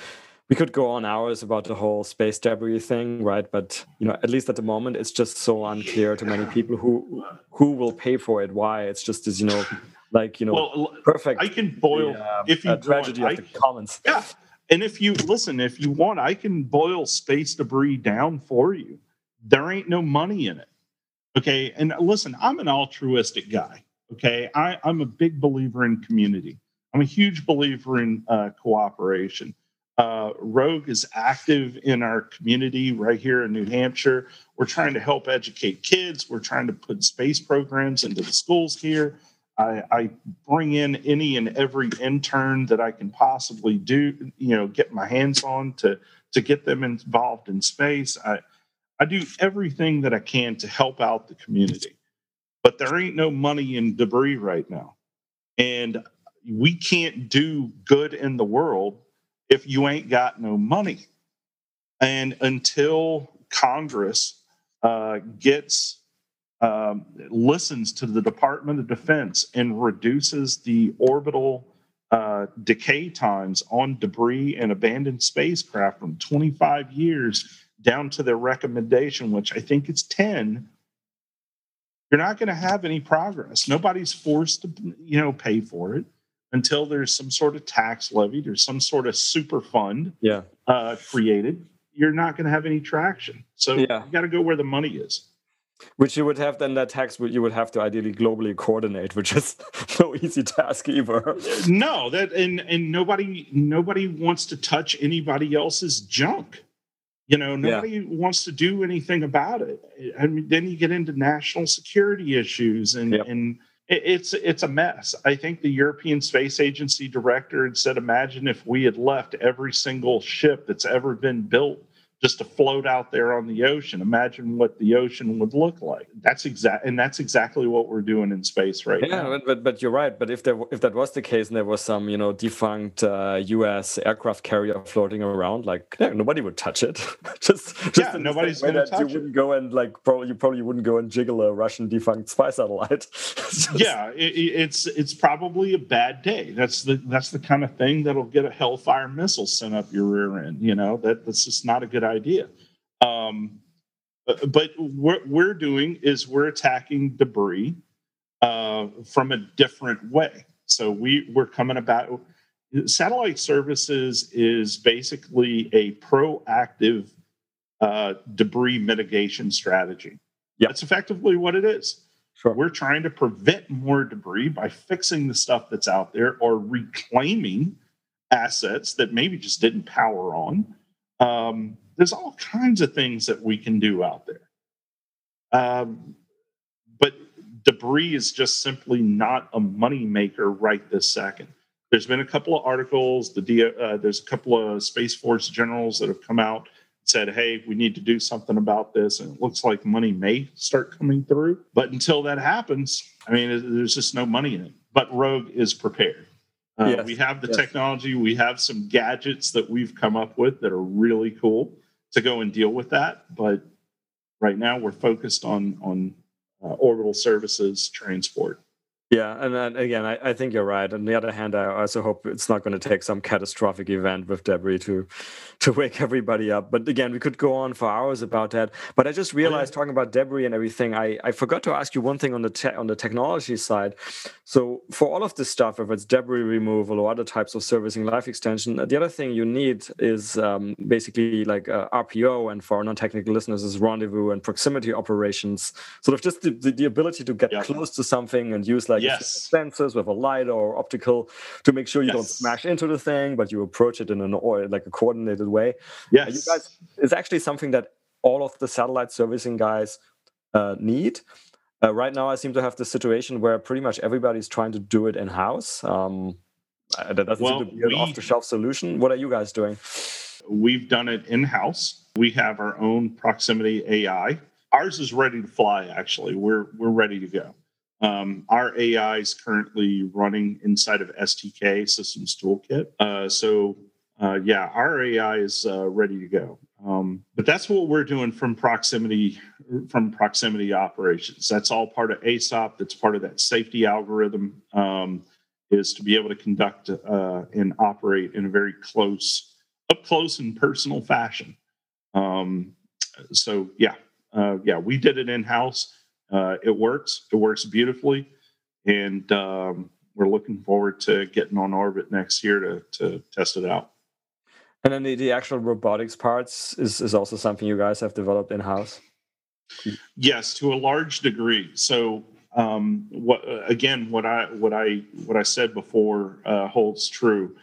we could go on hours about the whole space debris thing, right? But you know, at least at the moment, it's just so unclear to many people who who will pay for it. Why? It's just as you know, like you know, well, perfect. I can boil the, um, if you tragedy want, of the commons. Yeah, and if you listen, if you want, I can boil space debris down for you. There ain't no money in it. Okay, and listen, I'm an altruistic guy. Okay, I, I'm a big believer in community. I'm a huge believer in uh, cooperation. Uh, Rogue is active in our community right here in New Hampshire. We're trying to help educate kids. We're trying to put space programs into the schools here. I, I, bring in any and every intern that I can possibly do, you know, get my hands on to to get them involved in space. I I do everything that I can to help out the community. But there ain't no money in debris right now. And we can't do good in the world if you ain't got no money. And until Congress uh, gets um, listens to the Department of Defense and reduces the orbital uh, decay times on debris and abandoned spacecraft from 25 years down to their recommendation, which I think it's 10, you're not going to have any progress. Nobody's forced to, you know, pay for it until there's some sort of tax levied or some sort of super fund yeah. uh, created, you're not going to have any traction. So yeah. you got to go where the money is. Which you would have then that tax you would have to ideally globally coordinate, which is no easy task either. No, that and and nobody nobody wants to touch anybody else's junk. You know, nobody yeah. wants to do anything about it. I mean, then you get into national security issues and yep. and it's it's a mess. I think the European Space Agency director had said, "Imagine if we had left every single ship that's ever been built just to float out there on the ocean. Imagine what the ocean would look like. That's exact, and that's exactly what we're doing in space right yeah, now. Yeah, but but you're right. But if there if that was the case, and there was some you know defunct uh, U.S. aircraft carrier floating around, like yeah, nobody would touch it. just, just yeah, nobody's going to touch you wouldn't go and like probably you probably wouldn't go and jiggle a Russian defunct spy satellite. just... Yeah, it, it's it's probably a bad day. That's the that's the kind of thing that'll get a Hellfire missile sent up your rear end. You know that that's just not a good idea idea. Um, but what we're doing is we're attacking debris uh, from a different way. So we we're coming about satellite services is basically a proactive uh, debris mitigation strategy. Yep. That's effectively what it is. Sure. We're trying to prevent more debris by fixing the stuff that's out there or reclaiming assets that maybe just didn't power on. Um, there's all kinds of things that we can do out there. Um, but debris is just simply not a money maker right this second. There's been a couple of articles. The uh, there's a couple of Space Force generals that have come out and said, "Hey, we need to do something about this." And it looks like money may start coming through. But until that happens, I mean, there's just no money in it. But Rogue is prepared. Uh, yes. We have the yes. technology. We have some gadgets that we've come up with that are really cool to go and deal with that. But right now, we're focused on on uh, orbital services transport. Yeah, and then again, I, I, think you're right. On the other hand, I also hope it's not going to take some catastrophic event with debris to to wake everybody up. But again, we could go on for hours about that. But I just realized, talking about debris and everything, I, I forgot to ask you one thing on the te- on the technology side. So for all of this stuff, if it's debris removal or other types of servicing life extension, the other thing you need is um, basically like uh, RPO, and for non-technical listeners, is rendezvous and proximity operations. Sort of just the, the, the ability to get close to something and use like like yes. sensors with a light or optical to make sure you yes. don't smash into the thing, but you approach it in an or like a coordinated way. Yes. you guys, it's actually something that all of the satellite servicing guys uh, need. Uh, right now, I seem to have the situation where pretty much everybody's trying to do it in house. Um, uh, that doesn't Well, seem to be an we- off-the-shelf solution. What are you guys doing? We've done it in house. We have our own proximity AI. Ours is ready to fly. Actually, we're we're ready to go. Um, our AI is currently running inside of STK Systems Toolkit. Uh, so uh, yeah, our AI is uh, ready to go. Um, but that's what we're doing from proximity from proximity operations. That's all part of ASOP. That's part of that safety algorithm. Um, is to be able to conduct uh, and operate in a very close, up close and personal fashion. Um, so yeah, uh, yeah, we did it in house. Uh, it works. It works beautifully, and um, we're looking forward to getting on orbit next year to to test it out. And then the, the actual robotics parts is, is also something you guys have developed in house. Yes, to a large degree. So um, what again? What I what I what I said before uh, holds true.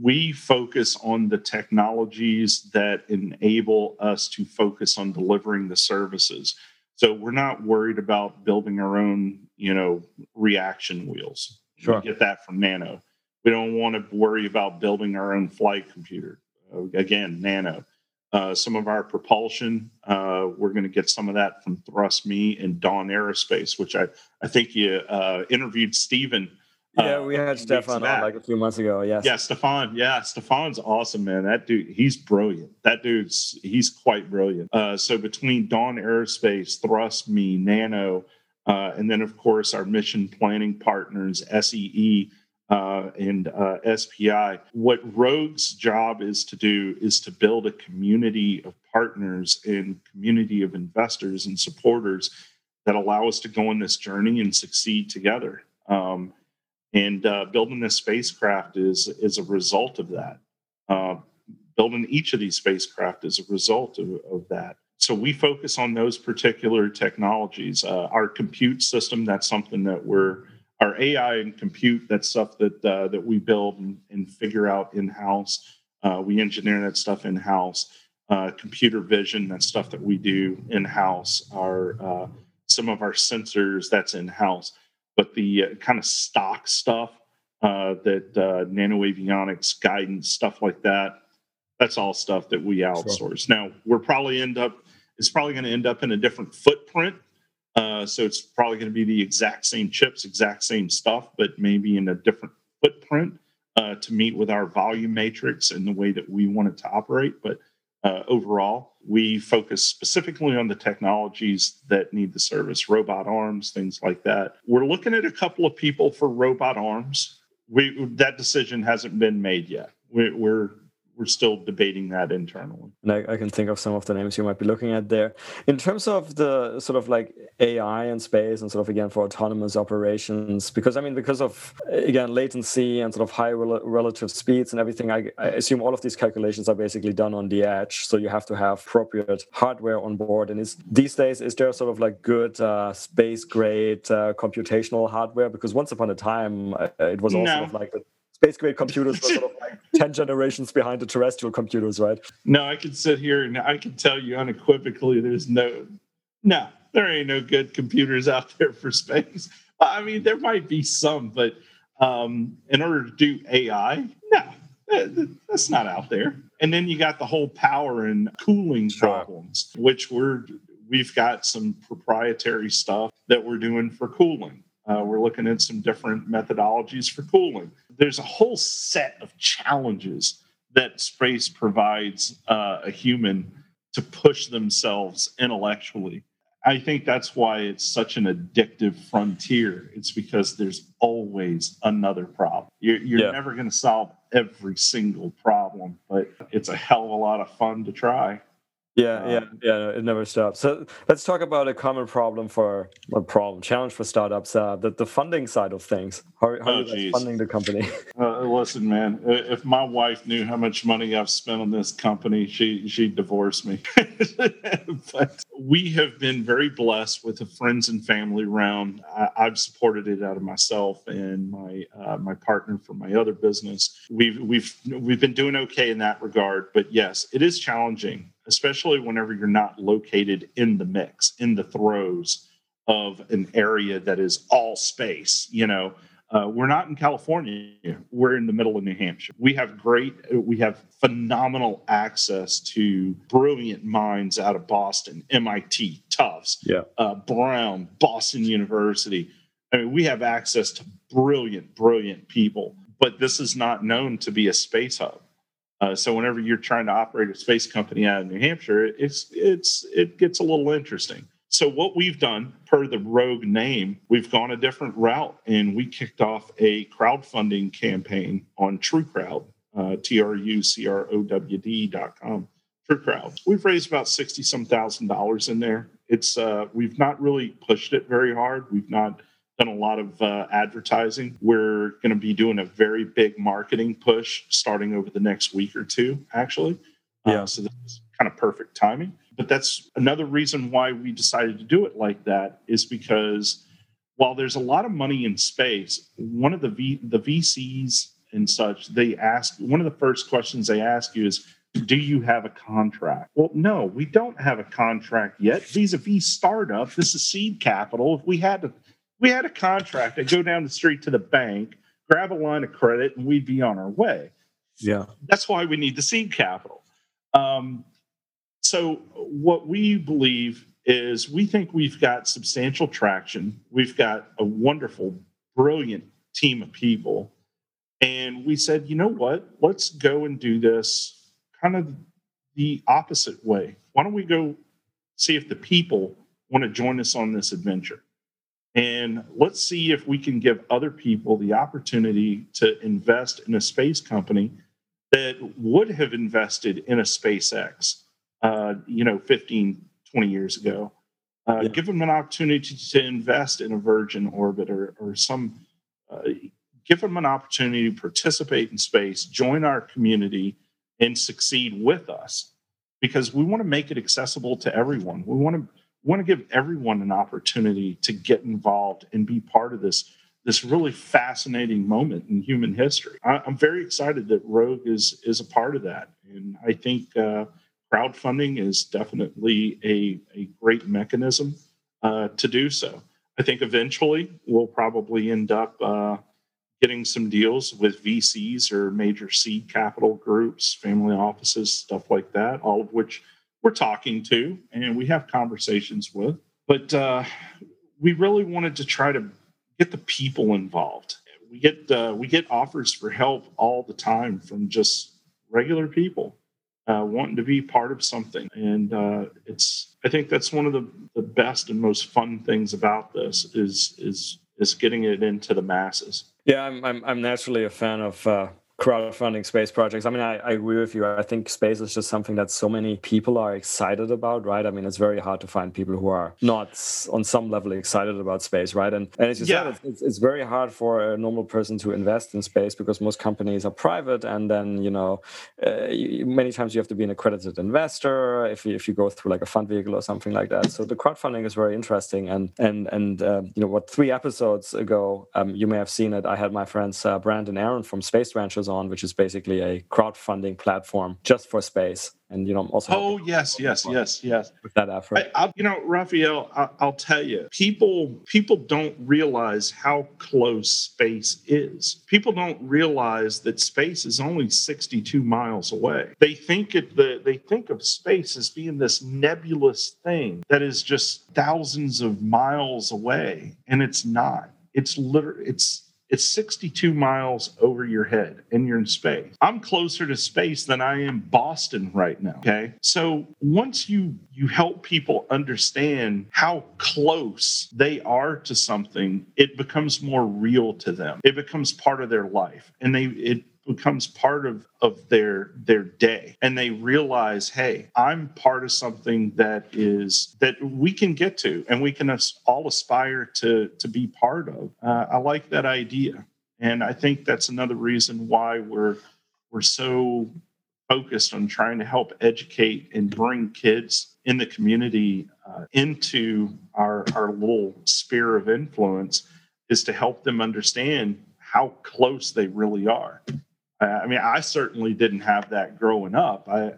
We focus on the technologies that enable us to focus on delivering the services. So we're not worried about building our own, you know, reaction wheels. Sure. We get that from Nano. We don't want to worry about building our own flight computer. Uh, again, Nano. Uh, some of our propulsion, uh, we're going to get some of that from ThrustMe and Dawn Aerospace, which I, I think you uh, interviewed Stephen. Yeah, uh, we had few Stefan on like a few months ago. Yes. Yeah, Stefan. Yeah, Stefan's awesome, man. That dude, he's brilliant. That dude's he's quite brilliant. Uh, so between Dawn Aerospace, ThrustMe, Nano, uh, and then of course our mission planning partners, SEE uh, and uh, SPI. What Rogue's job is to do is to build a community of partners and community of investors and supporters that allow us to go on this journey and succeed together. Um, and uh, building this spacecraft is is a result of that. Uh, building each of these spacecraft is a result of, of that. So we focus on those particular technologies. Uh, our compute system, that's something that we're our AI and compute, that's stuff that uh, that we build and, and figure out in house. Uh, we engineer that stuff in house. Uh, computer vision, that's stuff that we do in house. Our some of our sensors, that's in house but the uh, kind of stock stuff uh, that uh, NanoAvionics guidance stuff like that that's all stuff that we outsource. Now we're probably end up it's probably going to end up in a different footprint uh, so it's probably going to be the exact same chips exact same stuff but maybe in a different footprint uh, to meet with our volume matrix and the way that we want it to operate but uh, overall, we focus specifically on the technologies that need the service, robot arms, things like that. We're looking at a couple of people for robot arms. We that decision hasn't been made yet. We, we're we're still debating that internally. And I, I can think of some of the names you might be looking at there. In terms of the sort of like AI and space and sort of again for autonomous operations, because I mean, because of again latency and sort of high rel- relative speeds and everything, I, I assume all of these calculations are basically done on the edge. So you have to have appropriate hardware on board. And is these days, is there sort of like good uh, space grade uh, computational hardware? Because once upon a time, uh, it was all No. sort of like the space grade computers were sort of like 10 generations behind the terrestrial computers, right? No, I can sit here and I can tell you unequivocally there's no no, there ain't no good computers out there for space. I mean, there might be some, but um, in order to do AI, no, that's not out there. And then you got the whole power and cooling problems, which we're we've got some proprietary stuff that we're doing for cooling. Uh, we're looking at some different methodologies for cooling. There's a whole set of challenges that space provides uh, a human to push themselves intellectually. I think that's why it's such an addictive frontier. It's because there's always another problem. You're, you're Yeah. never going to solve every single problem, but it's a hell of a lot of fun to try. Yeah, um, yeah, yeah. It never stops. So let's talk about a common problem for a problem challenge for startups. Uh, the the funding side of things. How, how oh, are you funding the company? Uh, listen, man. If my wife knew how much money I've spent on this company, she she'd divorce me. but we have been very blessed with a friends and family round. I, have supported it out of myself and my uh, my partner for my other business. We've we've we've been doing okay in that regard. But yes, it is challenging especially whenever you're not located in the mix, in the throes of an area that is all space. You know, uh, we're not in California. We're in the middle of New Hampshire. We have great, we have phenomenal access to brilliant minds out of Boston, MIT, Tufts, yeah. uh, Brown, Boston University. I mean, we have access to brilliant, brilliant people, but this is not known to be a space hub. Uh, so whenever you're trying to operate a space company out of New Hampshire, it's it's it gets a little interesting. So what we've done, per the Rogue name, we've gone a different route, and we kicked off a crowdfunding campaign on TrueCrowd, uh, T R U C R O W D dot com. TrueCrowd. We've raised about sixty some thousand dollars in there. It's uh, we've not really pushed it very hard. We've not done a lot of uh, advertising. We're going to be doing a very big marketing push starting over the next week or two, actually. Uh, yeah. Uh, so this is kind of perfect timing. But that's another reason why we decided to do it like that is because while there's a lot of money in space, one of the v, the VCs and such, they ask one of the first questions they ask you is, do you have a contract? Well, no, we don't have a contract yet. Vis-a-vis startup, this is seed capital. If we had to we had a contract. I'd go down the street to the bank, grab a line of credit, and we'd be on our way. Yeah. That's why we need the seed capital. Um, so, what we believe is we think we've got substantial traction. We've got a wonderful, brilliant team of people. And we said, you know what? Let's go and do this kind of the opposite way. Why don't we go see if the people want to join us on this adventure? And let's see if we can give other people the opportunity to invest in a space company that would have invested in a SpaceX, uh, you know, 15, 20 years ago. Uh, yeah. Give them an opportunity to invest in a Virgin Orbit or, or some, uh, give them an opportunity to participate in space, join our community, and succeed with us because we want to make it accessible to everyone. We want to want to give everyone an opportunity to get involved and be part of this this really fascinating moment in human history. I, am very excited that Rogue is is a part of that, and I think uh, crowdfunding is definitely a a great mechanism uh, to do so. I think eventually we'll probably end up uh, getting some deals with VCs or major seed capital groups, family offices, stuff like that. All of which we're talking to and we have conversations with. But uh, we really wanted to try to get the people involved. We get uh, we get offers for help all the time from just regular people uh, wanting to be part of something, and uh, it's I think that's one of the, the best and most fun things about this is is is getting it into the masses. Yeah, I'm I'm, I'm naturally a fan of uh, crowdfunding space projects. I mean, I, I, agree with you. I think space is just something that so many people are excited about, right? I mean, it's very hard to find people who are not on some level excited about space, right? And, and as you yeah. said, it's, it's, very hard for a normal person to invest in space because most companies are private, and then you know, uh, you, many times you have to be an accredited investor if you, if you go through like a fund vehicle or something like that. So the crowdfunding is very interesting, and and and uh, you know what? Three episodes ago, um, you may have seen it. I had my friends uh, Brandon Aaron from Space Ranchers on, which is basically a crowdfunding platform just for space. And you know, also oh yes, yes, yes, yes. With that effort, I, you know, Raphael, I, I'll tell you, people people don't realize how close space is. People don't realize that space is only sixty-two miles away. They think it the they think of space as being this nebulous thing that is just thousands of miles away, and it's not. It's literally it's it's 62 miles over your head and you're in space. I'm closer to space than I am Boston right now. Okay. So once you you help people understand how close they are to something, it becomes more real to them. It becomes part of their life. And they it becomes part of of their their day. And they realize hey i'm part of something that is that we can get to and we can all aspire to to be part of. Uh, i like that idea. And i think that's another reason why we're we're so focused on trying to help educate and bring kids in the community uh, into our our little sphere of influence is to help them understand how close they really are. I mean, I certainly didn't have that growing up. I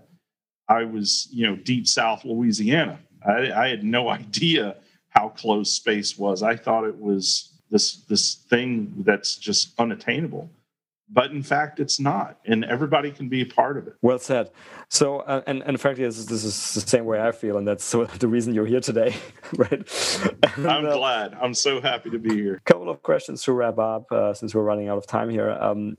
I was, you know, deep South Louisiana. I, I had no idea how close space was. I thought it was this this thing that's just unattainable but in fact it's not and everybody can be a part of it. Well said. So uh, and and frankly this is, this is the same way i feel and that's the reason you're here today right? And, i'm uh, glad. I'm so happy to be here. A couple of questions to wrap up uh, since we're running out of time here. Um,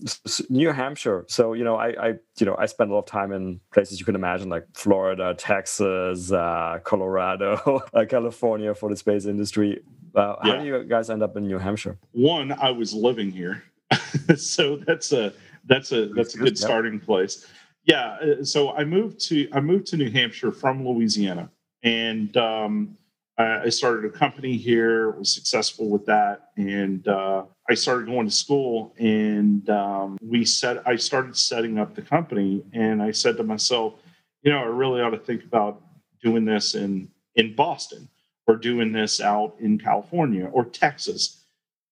new hampshire. So you know I, I you know i spend a lot of time in places you can imagine like florida texas uh, colorado uh, california for the space industry. Uh, yeah. how do you guys end up in new hampshire? One i was living here so that's a that's a that's a good starting place. Yeah. Uh, so I moved to I moved to New Hampshire from Louisiana, and um, I started a company here. Was successful with that, and uh, I started going to school. And um, we set I started setting up the company, and I said to myself, you know, I really ought to think about doing this in in Boston or doing this out in California or Texas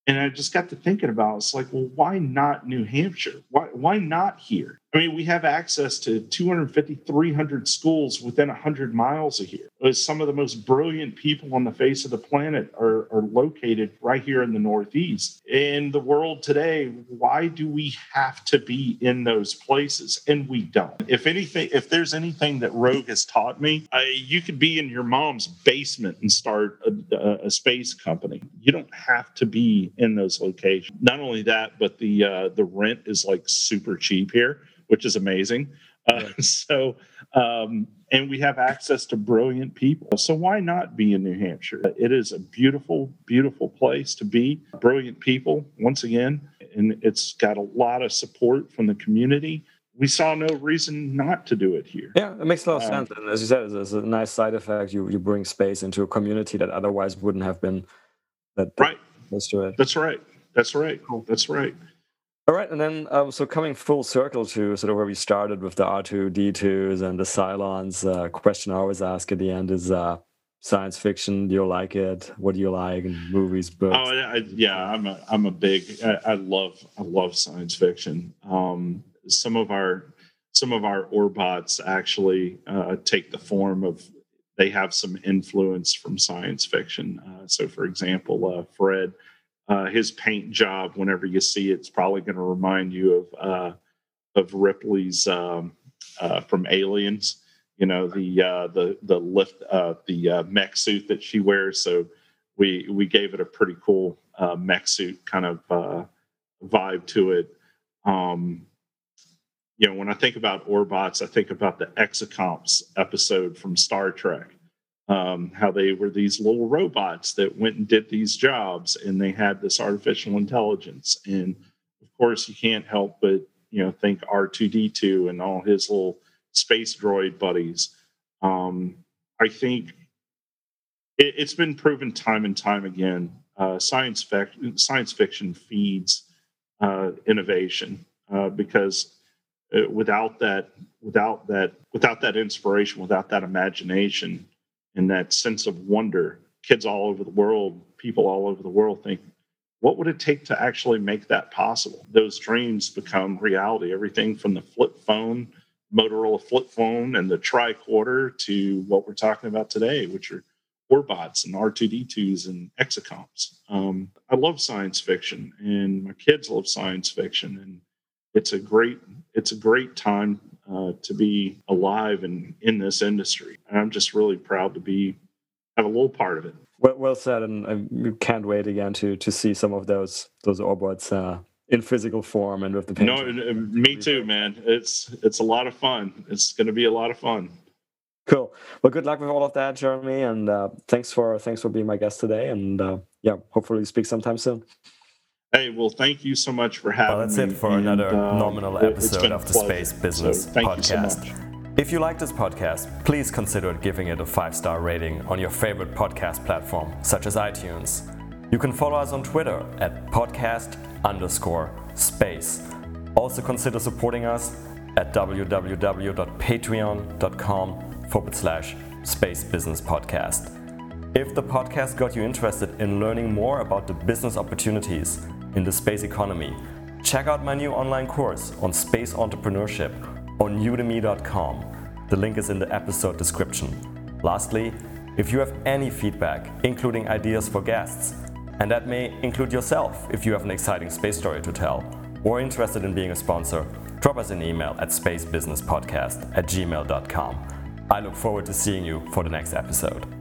and I just got to thinking about it. it's like, well, why not New Hampshire? Why why not here? I mean, we have access to 250, 300 schools within 100 miles of here. Some of the most brilliant people on the face of the planet are, are located right here in the Northeast. In the world today, why do we have to be in those places? And we don't. If anything, if there's anything that Rogue has taught me, you could be in your mom's basement and start a, a, a, space company. You don't have to be in those locations. Not only that, but the uh, the rent is like super cheap here which is amazing. Uh, so, um, and we have access to brilliant people. So, why not be in New Hampshire? It is a beautiful, beautiful place to be. Brilliant people, once again, and it's got a lot of support from the community. We saw no reason not to do it here. Yeah, it makes a lot of um, sense. And as you said, it's a nice side effect. You you bring space into a community that otherwise wouldn't have been. That, right. Let's do it. That's right. That's right. Cool. That's right. All right, and then um, so coming full circle to sort of where we started with the R2D2s and the Cylons, uh, question I always ask at the end is uh, science fiction. Do you like it? What do you like in movies, books? Oh, I, yeah, I'm a I'm a big. I, I love I love science fiction. Um, some of our some of our Orbots actually uh, take the form of they have some influence from science fiction. Uh, so, for example, uh, Fred uh, his paint job, whenever you see it, it's probably going to remind you of uh, of Ripley's um, uh, from Aliens. You know the uh, the the lift uh, the mech suit that she wears. So we we gave it a pretty cool mech suit kind of vibe to it. Um, you know, when I think about Orbots, I think about the Exocomps episode from Star Trek um, how they were these little robots that went and did these jobs and they had this artificial intelligence. And of course you can't help but you know think r2d2 and all his little space droid buddies. Um, i think it, has been proven time and time again uh, science, fic- science fiction feeds uh, innovation uh, because uh, without that without that without that inspiration without that imagination and that sense of wonder. Kids all over the world, people all over the world think, what would it take to actually make that possible? Those dreams become reality. Everything from the flip phone, Motorola flip phone, and the tricorder to what we're talking about today, which are Orbots and R2D2s and exocomps. Um, I love science fiction, and my kids love science fiction, and it's a great it's a great time uh, to be alive and in this industry. And I'm just really proud to be have a little part of it. Well, well said, and I can't wait again to to see some of those those Orbots uh, in physical form and with the paint. No, me too, man. It's it's a lot of fun. It's going to be a lot of fun. Cool. Well, good luck with all of that, Jeremy, and uh, thanks for thanks for being my guest today. And uh, yeah, hopefully speak sometime soon. Hey, well, thank you so much for having me. Well, that's it for and, another uh, nominal episode of the. Space Business So thank Podcast. You so much. If you like this podcast, please consider giving it a five star rating on your favorite podcast platform, such as iTunes. You can follow us on Twitter at podcast underscore space. Also consider supporting us at www.patreon.com forward slash space business podcast. If the podcast got you interested in learning more about the business opportunities in the space economy, check out my new online course on space entrepreneurship on udemy.com. The link is in the episode description. Lastly, if you have any feedback, including ideas for guests, and that may include yourself if you have an exciting space story to tell, or interested in being a sponsor, drop us an email at spacebusinesspodcast at gmail.com. I look forward to seeing you for the next episode.